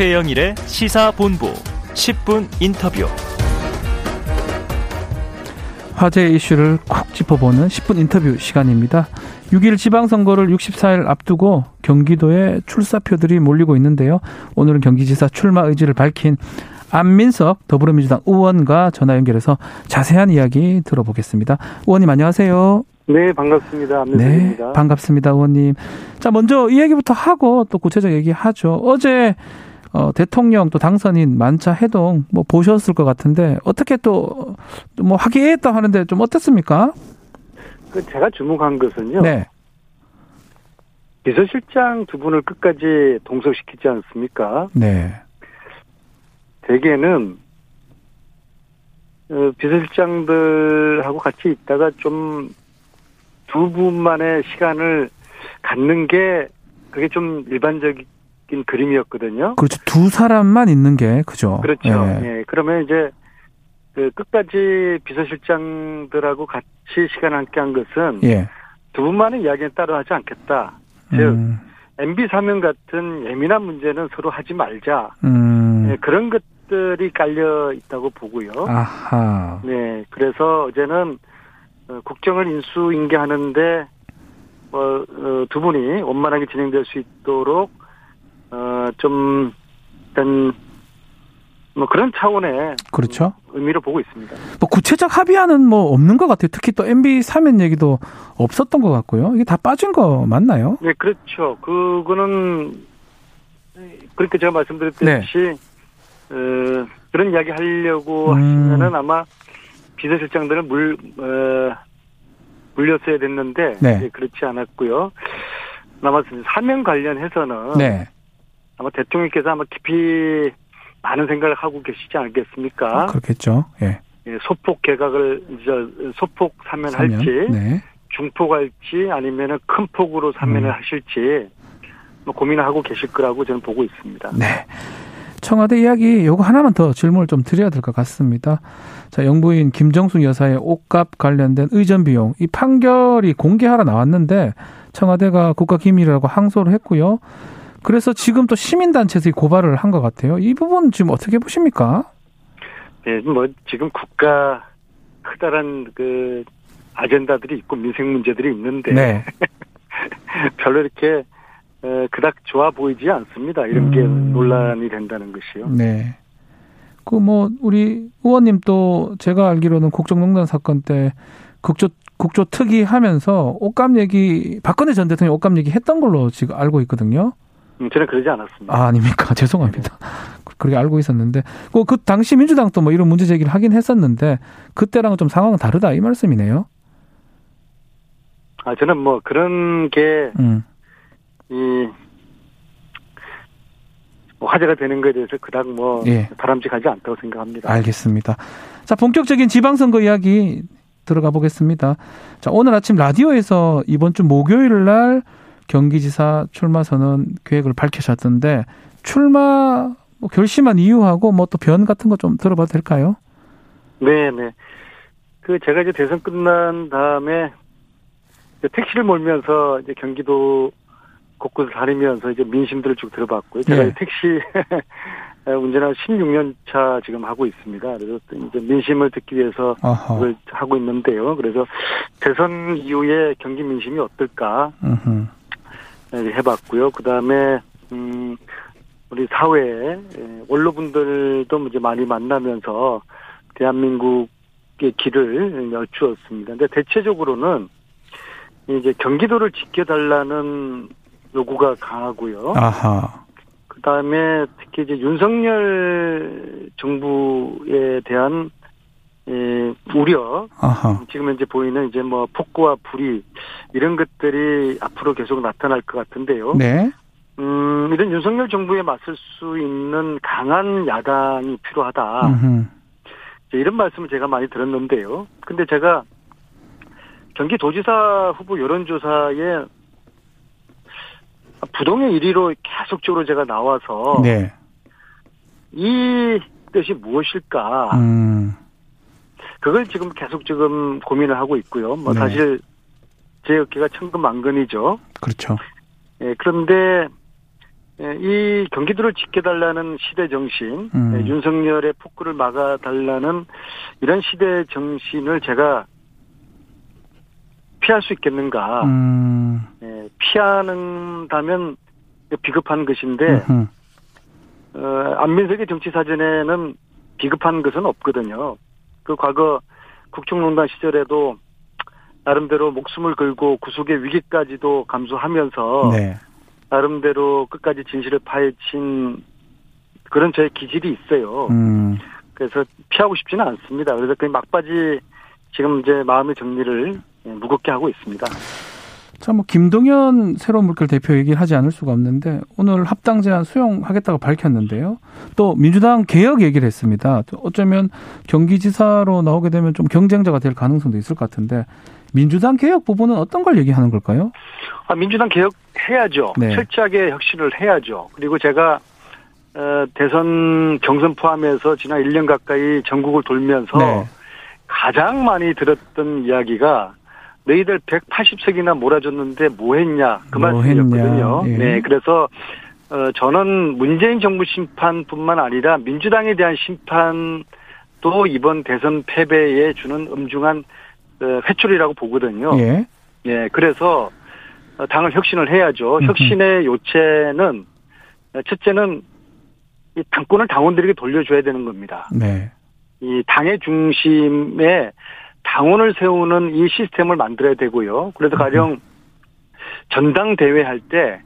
최영일의 시사본부 10분 인터뷰. 화제 이슈를 콕 짚어보는 10분 인터뷰 시간입니다. 6일 지방선거를 64일 앞두고 경기도에 출사표들이 몰리고 있는데요. 오늘은 경기지사 출마 의지를 밝힌 안민석 더불어민주당 의원과 전화 연결해서 자세한 이야기 들어보겠습니다. 의원님 안녕하세요. 네, 반갑습니다. 안민석입니다. 네, 반갑습니다, 의원님. 자, 먼저 이 얘기부터 하고 또 구체적 얘기 하죠. 어제 어, 대통령 또 당선인 만차 해동 뭐 보셨을 것 같은데 어떻게 또뭐 하기했다 하는데 좀 어땠습니까? 그 제가 주목한 것은요. 네. 비서실장 두 분을 끝까지 동석시키지 않습니까? 네. 대개는 어, 비서실장들하고 같이 있다가 좀 두 분만의 시간을 갖는 게 그게 좀 일반적인 그림이었거든요. 그렇죠. 두 사람만 있는 게 그죠. 그렇죠. 예. 예. 그러면 이제 그 끝까지 비서실장들하고 같이 시간 함께 한 것은 예. 두 분만의 이야기는 따로 하지 않겠다. 즉 음, MB 사명 같은 예민한 문제는 서로 하지 말자. 음. 네, 그런 것들이 깔려 있다고 보고요. 아하. 네, 그래서 어제는 어, 국정을 인수인계하는데 어, 어, 두 분이 원만하게 진행될 수 있도록 어, 좀 일단 뭐 그런 차원의 그렇죠. 의미로 보고 있습니다. 뭐 구체적 합의안은 뭐 없는 것 같아요. 특히 또 MB 사면 얘기도 없었던 것 같고요. 이게 다 빠진 거 맞나요? 네, 그렇죠. 그거는 그렇게 제가 말씀드렸듯이 어, 그런 이야기 하려고 음. 하시면은 아마 비서실장들은 물 어, 물렸어야 됐는데 네. 네, 그렇지 않았고요. 아마 사명 관련해서는 네. 아마 대통령께서 아마 깊이 많은 생각을 하고 계시지 않겠습니까? 그렇겠죠. 예. 예, 소폭 개각을 이제 소폭 사면할지 사면. 네. 중폭 할지 아니면은 큰 폭으로 사면을 음. 하실지 뭐 고민을 하고 계실 거라고 저는 보고 있습니다. 네. 청와대 이야기 요거 하나만 더 질문을 좀 드려야 될 것 같습니다. 자, 영부인 김정숙 여사의 옷값 관련된 의전 비용 이 판결이 공개하러 나왔는데 청와대가 국가 기밀이라고 항소를 했고요. 그래서 지금 또 시민단체에서 이 고발을 한 것 같아요. 이 부분 지금 어떻게 보십니까? 네, 뭐 지금 국가 크다란 그 아젠다들이 있고 민생 문제들이 있는데 네. 별로 이렇게 에, 그닥 좋아 보이지 않습니다. 이런 게 음. 논란이 된다는 것이요. 네. 그 뭐 우리 의원님 또 제가 알기로는 국정농단 사건 때 국조 국조 특위 하면서 옷값 얘기 박근혜 전 대통령 옷값 얘기 했던 걸로 지금 알고 있거든요. 음, 저는 그러지 않았습니다. 아, 아닙니까? 죄송합니다. 그렇게 알고 있었는데 그, 그 당시 민주당도 뭐 이런 문제 제기를 하긴 했었는데 그때랑은 좀 상황은 다르다 이 말씀이네요. 아, 저는 뭐 그런 게 음. 이 화제가 되는 것에 대해서 그닥 뭐 예. 바람직하지 않다고 생각합니다. 알겠습니다. 자, 본격적인 지방선거 이야기 들어가 보겠습니다. 자, 오늘 아침 라디오에서 이번 주 목요일 날 경기지사 출마 선언 계획을 밝히셨던데 출마 뭐 결심한 이유하고 뭐 또 변 같은 거 좀 들어봐도 될까요? 네, 네. 그 제가 이제 대선 끝난 다음에 택시를 몰면서 이제 경기도 곳곳을 다니면서 이제 민심들을 쭉 들어봤고요. 제가 예. 이 택시 운전한 16년 차 지금 하고 있습니다. 그래서 또 이제 민심을 듣기 위해서 아하. 그걸 하고 있는데요. 그래서 대선 이후에 경기 민심이 어떨까 음흠. 네, 해봤고요. 그 다음에 음 우리 사회 원로분들도 이제 많이 만나면서 대한민국의 길을 여쭈었습니다. 근데 대체적으로는 이제 경기도를 지켜달라는 요구가 강하고요. 아하. 그 다음에 특히 이제 윤석열 정부에 대한 예, 우려, 아하. 지금 현재 보이는 이제 뭐 폭구와 불이 이런 것들이 앞으로 계속 나타날 것 같은데요. 네. 음, 이런 윤석열 정부에 맞설 수 있는 강한 야당이 필요하다. 음흠. 이제 이런 말씀을 제가 많이 들었는데요. 근데 제가 경기도지사 후보 여론조사에 부동의 1위로 계속적으로 제가 나와서 네. 이 뜻이 무엇일까? 음. 그걸 지금 계속 지금 고민을 하고 있고요. 뭐 네. 예, 이 경기도를 지켜달라는 시대 정신, 음. 예, 윤석열의 폭구를 막아달라는 이런 시대 정신을 제가 피할 수 있겠는가? 음. 예, 피하는다면 비급한 것인데. 어, 안민석의 정치 사전에는 비급한 것은 없거든요. 그 과거 국정농단 시절에도 나름대로 목숨을 걸고 구속의 위기까지도 감수하면서 네. 나름대로 끝까지 진실을 파헤친 그런 저의 기질이 있어요. 음. 그래서 피하고 싶지는 않습니다. 그래서 그 막바지 지금 이제 마음의 정리를 예, 무겁게 하고 있습니다. 자, 뭐 김동연 새로운 물결 대표 얘기를 하지 않을 수가 없는데 오늘 합당 제안 수용하겠다고 밝혔는데요. 또 민주당 개혁 얘기를 했습니다. 또 어쩌면 경기지사로 나오게 되면 좀 경쟁자가 될 가능성도 있을 것 같은데 민주당 개혁 부분은 어떤 걸 얘기하는 걸까요? 아, 민주당 개혁 해야죠. 네. 철저하게 혁신을 해야죠. 그리고 제가 어, 대선 경선 포함해서 지난 1년 가까이 전국을 돌면서 네. 가장 많이 들었던 이야기가 너희들 180석이나 몰아줬는데 뭐 했냐 그 뭐 말씀이었거든요. 예. 네, 그래서 어, 저는 문재인 정부 심판뿐만 아니라 민주당에 대한 심판도 이번 대선 패배에 주는 엄중한 어, 회초리라고 보거든요. 예. 예, 그래서 어, 당을 혁신을 해야죠. 혁신의 요체는 어, 첫째는 이 당권을 당원들에게 돌려줘야 되는 겁니다. 네. 이 당의 중심에 당원을 세우는 이 시스템을 만들어야 되고요. 그래서 가령 전당대회 할 때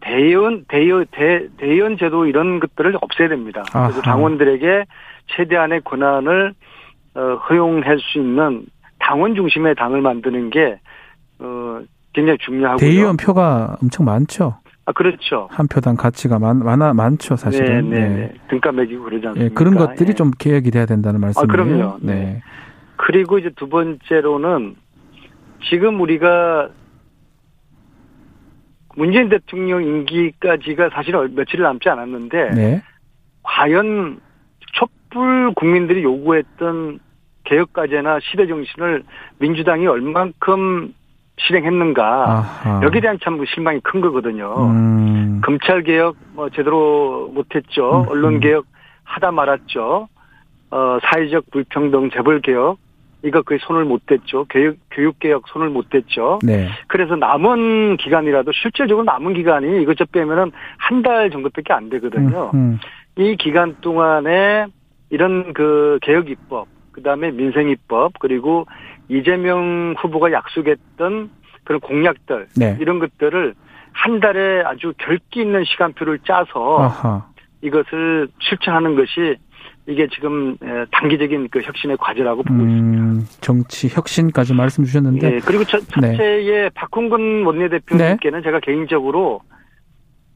대의원, 대의, 대, 대의원 제도 이런 것들을 없애야 됩니다. 그래서. 당원들에게 최대한의 권한을 어, 허용할 수 있는 당원 중심의 당을 만드는 게 어, 굉장히 중요하고요. 대의원 표가 엄청 많죠. 아 그렇죠. 한 표당 가치가 많, 많아 많죠, 사실은. 네, 네, 네. 등가 매기고 그러지 예, 않습니까? 그런 것들이 예. 좀 개혁이 돼야 된다는 말씀이에요. 그럼요. 네. 네. 그리고 이제 두 번째로는 지금 우리가 문재인 대통령 임기까지가 사실 얼- 며칠 남지 않았는데 네. 과연 촛불 국민들이 요구했던 개혁과제나 시대 정신을 민주당이 얼만큼 실행했는가 아하. 여기에 대한 참 실망이 큰 거거든요. 음. 검찰 개혁 뭐 제대로 못했죠. 음, 언론 음. 개혁 하다 말았죠. 어 사회적 불평등 재벌 개혁 이거 거의 손을 못 댔죠. 교육 교육 개혁 손을 못 댔죠. 네. 그래서 남은 기간이라도 실질적으로 남은 기간이 이것저것 빼면은 한 달 정도밖에 안 되거든요. 음, 이 기간 동안에 이런 그 개혁 입법, 그다음에 민생 입법, 그리고 이재명 후보가 약속했던 그런 공약들 네. 이런 것들을 한 달에 아주 결기 있는 시간표를 짜서 아하. 이것을 실천하는 것이 이게 지금 에, 단기적인 그 혁신의 과제라고 보고 있습니다. 음, 정치 혁신까지 말씀 주셨는데 예, 그리고 첫, 네. 첫째에 박홍근 원내대표님께는 제가 개인적으로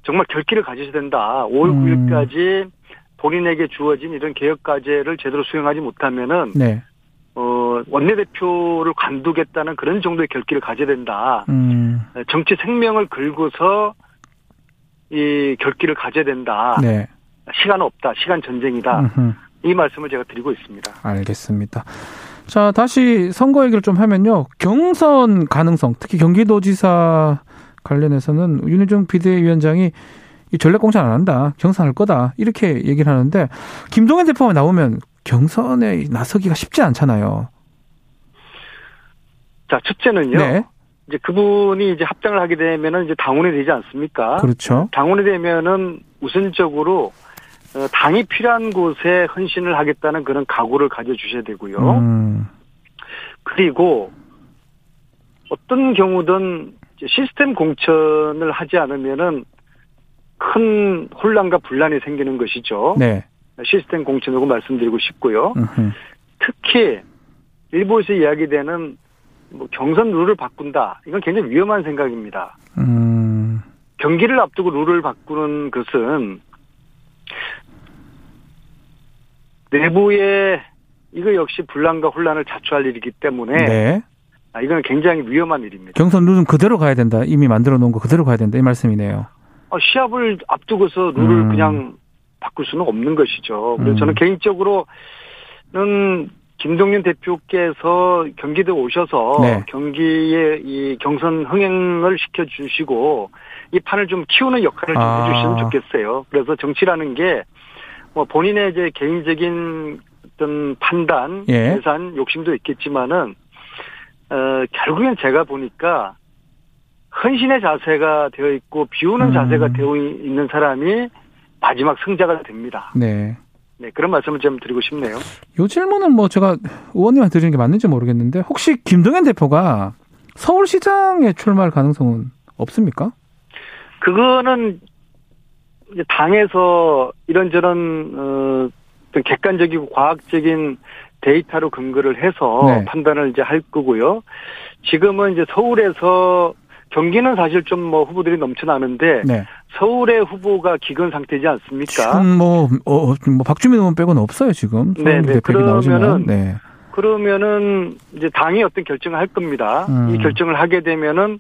정말 결기를 가지셔야 된다. 5월 음. 9일까지 본인에게 주어진 이런 개혁 과제를 제대로 수행하지 못하면은 네. 어, 원내대표를 관두겠다는 그런 정도의 결기를 가져야 된다. 음, 정치 생명을 걸고서 이 결기를 가져야 된다. 네. 시간 없다. 시간 전쟁이다. 음흠. 이 말씀을 제가 드리고 있습니다. 알겠습니다. 자, 다시 선거 얘기를 좀 하면요. 경선 가능성, 특히 경기도지사 관련해서는 윤희정 비대위원장이 이 전략공천 안 한다. 경선할 거다. 이렇게 얘기를 하는데 김동연 대표가 나오면 경선에 나서기가 쉽지 않잖아요. 자, 첫째는요. 네. 이제 그분이 이제 합당을 하게 되면은 이제 당원이 되지 않습니까? 그렇죠. 당원이 되면은 우선적으로 어, 당이 필요한 곳에 헌신을 하겠다는 그런 각오를 가져주셔야 되고요. 음, 그리고 어떤 경우든 시스템 공천을 하지 않으면은 큰 혼란과 분란이 생기는 것이죠. 네. 시스템 공천이라고 말씀드리고 싶고요. 음흠. 특히 일부에서 이야기되는 뭐 경선 룰을 바꾼다. 이건 굉장히 위험한 생각입니다. 음, 경기를 앞두고 룰을 바꾸는 것은 내부에 이거 역시 분란과 혼란을 자초할 일이기 때문에 네. 아, 이거는 굉장히 위험한 일입니다. 경선 룰은 그대로 가야 된다. 이미 만들어 놓은 거 그대로 가야 된다. 이 말씀이네요. 어, 시합을 앞두고서 룰을 음. 그냥 바꿀 수는 없는 것이죠. 그래서 음. 저는 개인적으로는 김동연 대표께서 경기도 오셔서 네. 경기의 이 경선 흥행을 시켜주시고 이 판을 좀 키우는 역할을 좀 아. 해주시면 좋겠어요. 그래서 정치라는 게 뭐 본인의 이제 개인적인 어떤 판단, 예. 계산, 욕심도 있겠지만은 어 결국엔 제가 보니까 헌신의 자세가 되어 있고 비우는 음. 자세가 되어 있는 사람이 마지막 승자가 됩니다. 네. 네 그런 말씀을 좀 드리고 싶네요. 요 질문은 뭐 제가 의원님한테 드리는 게 맞는지 모르겠는데 혹시 김동연 대표가 서울시장에 출마할 가능성은 없습니까? 그거는 당에서 이런저런 어, 객관적이고 과학적인 데이터로 근거를 해서 네. 판단을 이제 할 거고요. 지금은 이제 서울에서 경기는 사실 좀 뭐 후보들이 넘쳐나는데 네. 서울의 후보가 기근 상태지 않습니까? 지금 뭐, 어, 뭐 박주민 의원 빼고는 없어요 지금. 네, 네. 그러면은 네. 그러면은 이제 당이 어떤 결정을 할 겁니다. 음. 이 결정을 하게 되면은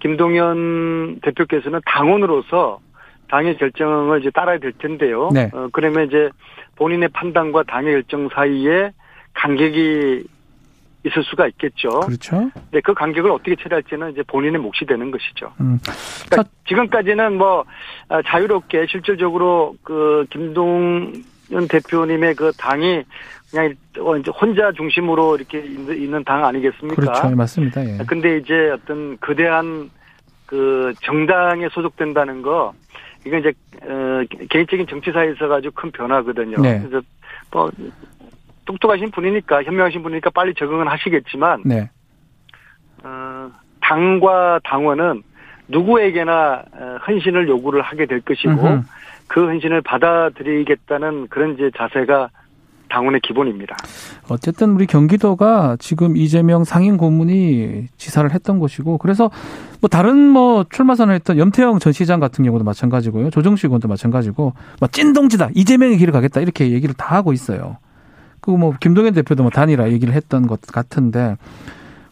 김동연 대표께서는 당원으로서 당의 결정을 이제 따라야 될 텐데요. 네. 어, 그러면 이제 본인의 판단과 당의 결정 사이에 간격이 있을 수가 있겠죠. 그렇죠. 근데 그 간격을 어떻게 처리할지는 이제 본인의 몫이 되는 것이죠. 음. 그러니까 자- 지금까지는 뭐 아, 자유롭게 실질적으로 그 김동연 대표님의 그 당이 그냥 어, 이제 혼자 중심으로 이렇게 있는 있는 당 아니겠습니까? 그렇죠. 맞습니다. 예. 근데 이제 어떤 거대한 그 정당에 소속된다는 거 이건 이제 어, 개인적인 정치사에 있어 가지고 큰 변화거든요. 네. 그래서 뭐 똑똑하신 분이니까 현명하신 분이니까 빨리 적응은 하시겠지만 네. 어, 당과 당원은 누구에게나 어, 헌신을 요구를 하게 될 것이고 음흠. 그 헌신을 받아들이겠다는 그런 이제 자세가 당원의 기본입니다. 어쨌든 우리 경기도가 지금 이재명 상임 고문이 지사를 했던 곳이고 그래서 뭐 다른 뭐 출마 선언했던 염태영 전 시장 같은 경우도 마찬가지고요. 조정식 의원도 마찬가지고 뭐 찐동지다 이재명의 길을 가겠다 이렇게 얘기를 다 하고 있어요. 그리고 뭐 김동연 대표도 뭐 단일화 얘기를 했던 것 같은데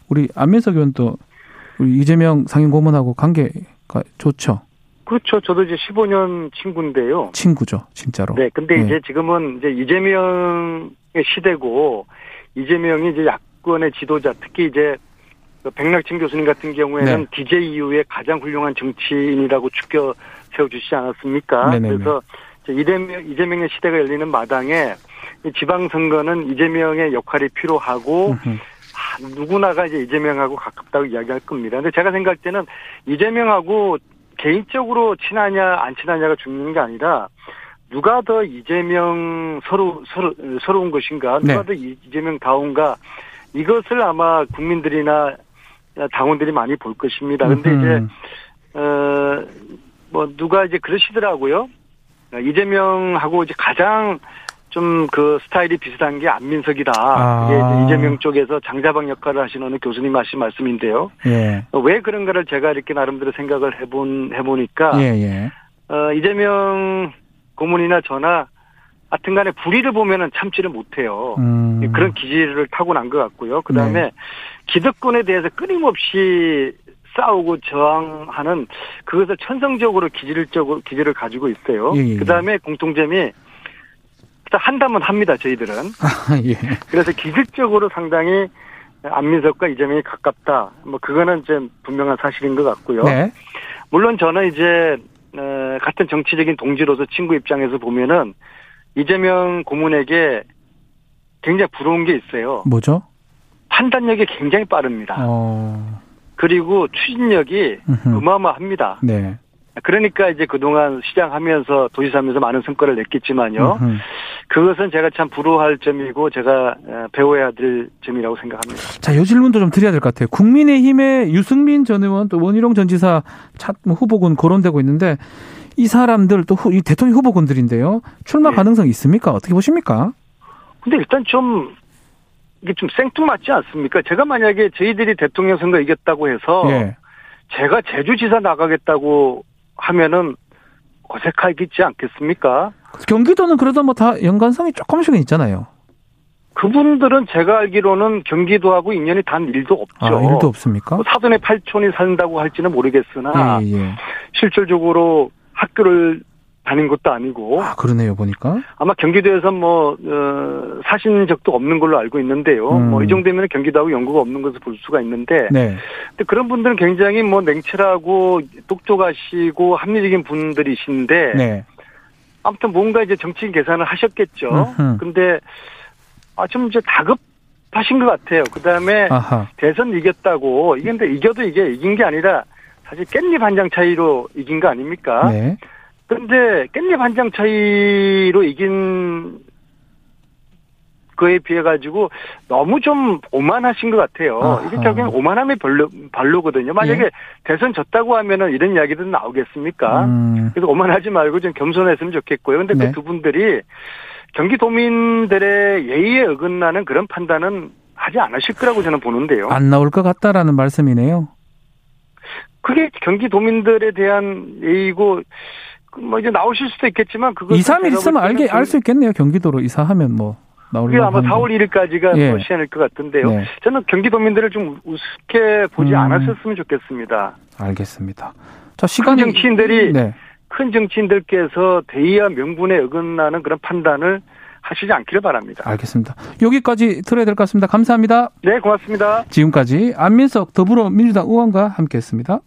우리 안민석 의원도 우리 이재명 상임 고문하고 관계가 좋죠. 그렇죠. 저도 이제 15년 친구인데요. 친구죠, 진짜로. 네, 근데 네. 이제 지금은 이제 이재명의 시대고 이재명이 이제 야권의 지도자, 특히 이제 그 백낙진 교수님 같은 경우에는 네. DJ 이후에 가장 훌륭한 정치인이라고 추켜 세워주시지 않았습니까? 네네네. 그래서 이제 이재명, 이재명의 시대가 열리는 마당에 이 지방선거는 이재명의 역할이 필요하고. 아, 누구나가 이제 이재명하고 가깝다고 이야기할 겁니다. 근데 제가 생각할 때는 이재명하고 개인적으로 친하냐 안 친하냐가 중요한 게 아니라 누가 더 이재명 서로 서로 서러운 것인가 누가 네. 더 이- 이재명 다운가 이것을 아마 국민들이나 당원들이 많이 볼 것입니다. 근데 이제. 어뭐 누가 이제 그러시더라고요. 이재명하고 이제 가장 좀 그 스타일이 비슷한 게 안민석이다. 아. 이게 이제 이재명 쪽에서 장자방 역할을 하시는 어느 교수님 하신 말씀인데요. 예. 왜 그런가를 제가 이렇게 나름대로 생각을 해본 해보니까 예, 예. 어, 이재명 고문이나 저나 하여튼간에 불의를 보면은 참지를 못해요. 음. 그런 기질을 타고난 것 같고요. 그 다음에 네. 기득권에 대해서 끊임없이 싸우고 저항하는 그것을 천성적으로 기질적으로 기질을 가지고 있어요. 예, 예, 예. 그 다음에 공통점이 한다면 합니다. 저희들은 아, 예. 그래서 기질적으로 상당히 안민석과 이재명이 가깝다. 뭐 그거는 좀 분명한 사실인 것 같고요. 네. 물론 저는 이제 어, 같은 정치적인 동지로서 친구 입장에서 보면은 이재명 고문에게 굉장히 부러운 게 있어요. 뭐죠? 판단력이 굉장히 빠릅니다. 어. 그리고 추진력이 음흠. 어마어마합니다. 네. 그러니까 이제 그동안 시장하면서 도지사하면서 많은 성과를 냈겠지만요. 음흠. 그것은 제가 참 부러워할 점이고 제가 어, 배워야 될 점이라고 생각합니다. 자, 요 질문도 좀 드려야 될 것 같아요. 국민의힘의 유승민 전 의원 또 원희룡 전 지사 차, 뭐 후보군 거론되고 있는데 이 사람들 또 후, 이 대통령 후보군들인데요. 출마 네. 가능성 있습니까? 어떻게 보십니까? 근데 일단 좀 이게 좀 생뚱맞지 않습니까? 제가 만약에 저희들이 대통령 선거 이겼다고 해서 예. 제가 제주지사 나가겠다고 하면은 어색하겠지 않겠습니까? 경기도는 그래도 뭐 다 연관성이 조금씩은 있잖아요. 그분들은 제가 알기로는 경기도하고 인연이 단 일도 없죠. 아, 일도 없습니까? 뭐 사돈의 팔촌이 산다고 할지는 모르겠으나 예, 예. 실질적으로 학교를 다닌 것도 아니고 아, 그러네요, 보니까. 아마 경기도에서 뭐 어, 사신 적도 없는 걸로 알고 있는데요. 음. 뭐 이 정도면 경기도하고 연고가 없는 것을 볼 수가 있는데 네. 근데 그런 분들은 굉장히 뭐 냉철하고 똑똑하시고 합리적인 분들이신데 네. 아무튼 뭔가 이제 정치인 계산을 하셨겠죠. 음흠. 근데 아 좀 이제 다급 하신 것 같아요. 그 다음에 아하. 대선 이겼다고 이게 근데 이겨도 이게 이긴 게 아니라 사실 깻잎 한 장 차이로 이긴 거 아닙니까? 네. 근데 깻잎 한 장 차이로 이긴 거에 비해 가지고 너무 좀 오만하신 것 같아요. 아하. 이게 결국엔 오만함의 별로, 발로거든요. 만약에 예. 대선 졌다고 하면은 이런 이야기들은 나오겠습니까? 음, 그래서 오만하지 말고 좀 겸손했으면 좋겠고요. 근데 네. 그두 분들이 경기도민들의 예의에 어긋나는 그런 판단은 하지 않으실 거라고 저는 보는데요. 안 나올 것 같다라는 말씀이네요. 그게 경기도민들에 대한 예의고 그 뭐 이제 나오실 수도 있겠지만 그거 2, 3일 있으면 알게 알 수 있겠네요. 경기도로 이사하면 뭐 나올 그게 아마 만한데. 4월 1일까지가 예. 뭐 시한일 것 같은데요. 네. 저는 경기도민들을 좀 우습게 보지 음. 않았었으면 좋겠습니다. 알겠습니다. 자, 시간이 정치인들이 네. 큰 정치인들께서 대의와 명분에 어긋나는 그런 판단을 하시지 않기를 바랍니다. 알겠습니다. 여기까지 들어야 될 것 같습니다. 감사합니다. 네, 고맙습니다. 지금까지 안민석 더불어민주당 의원과 함께했습니다.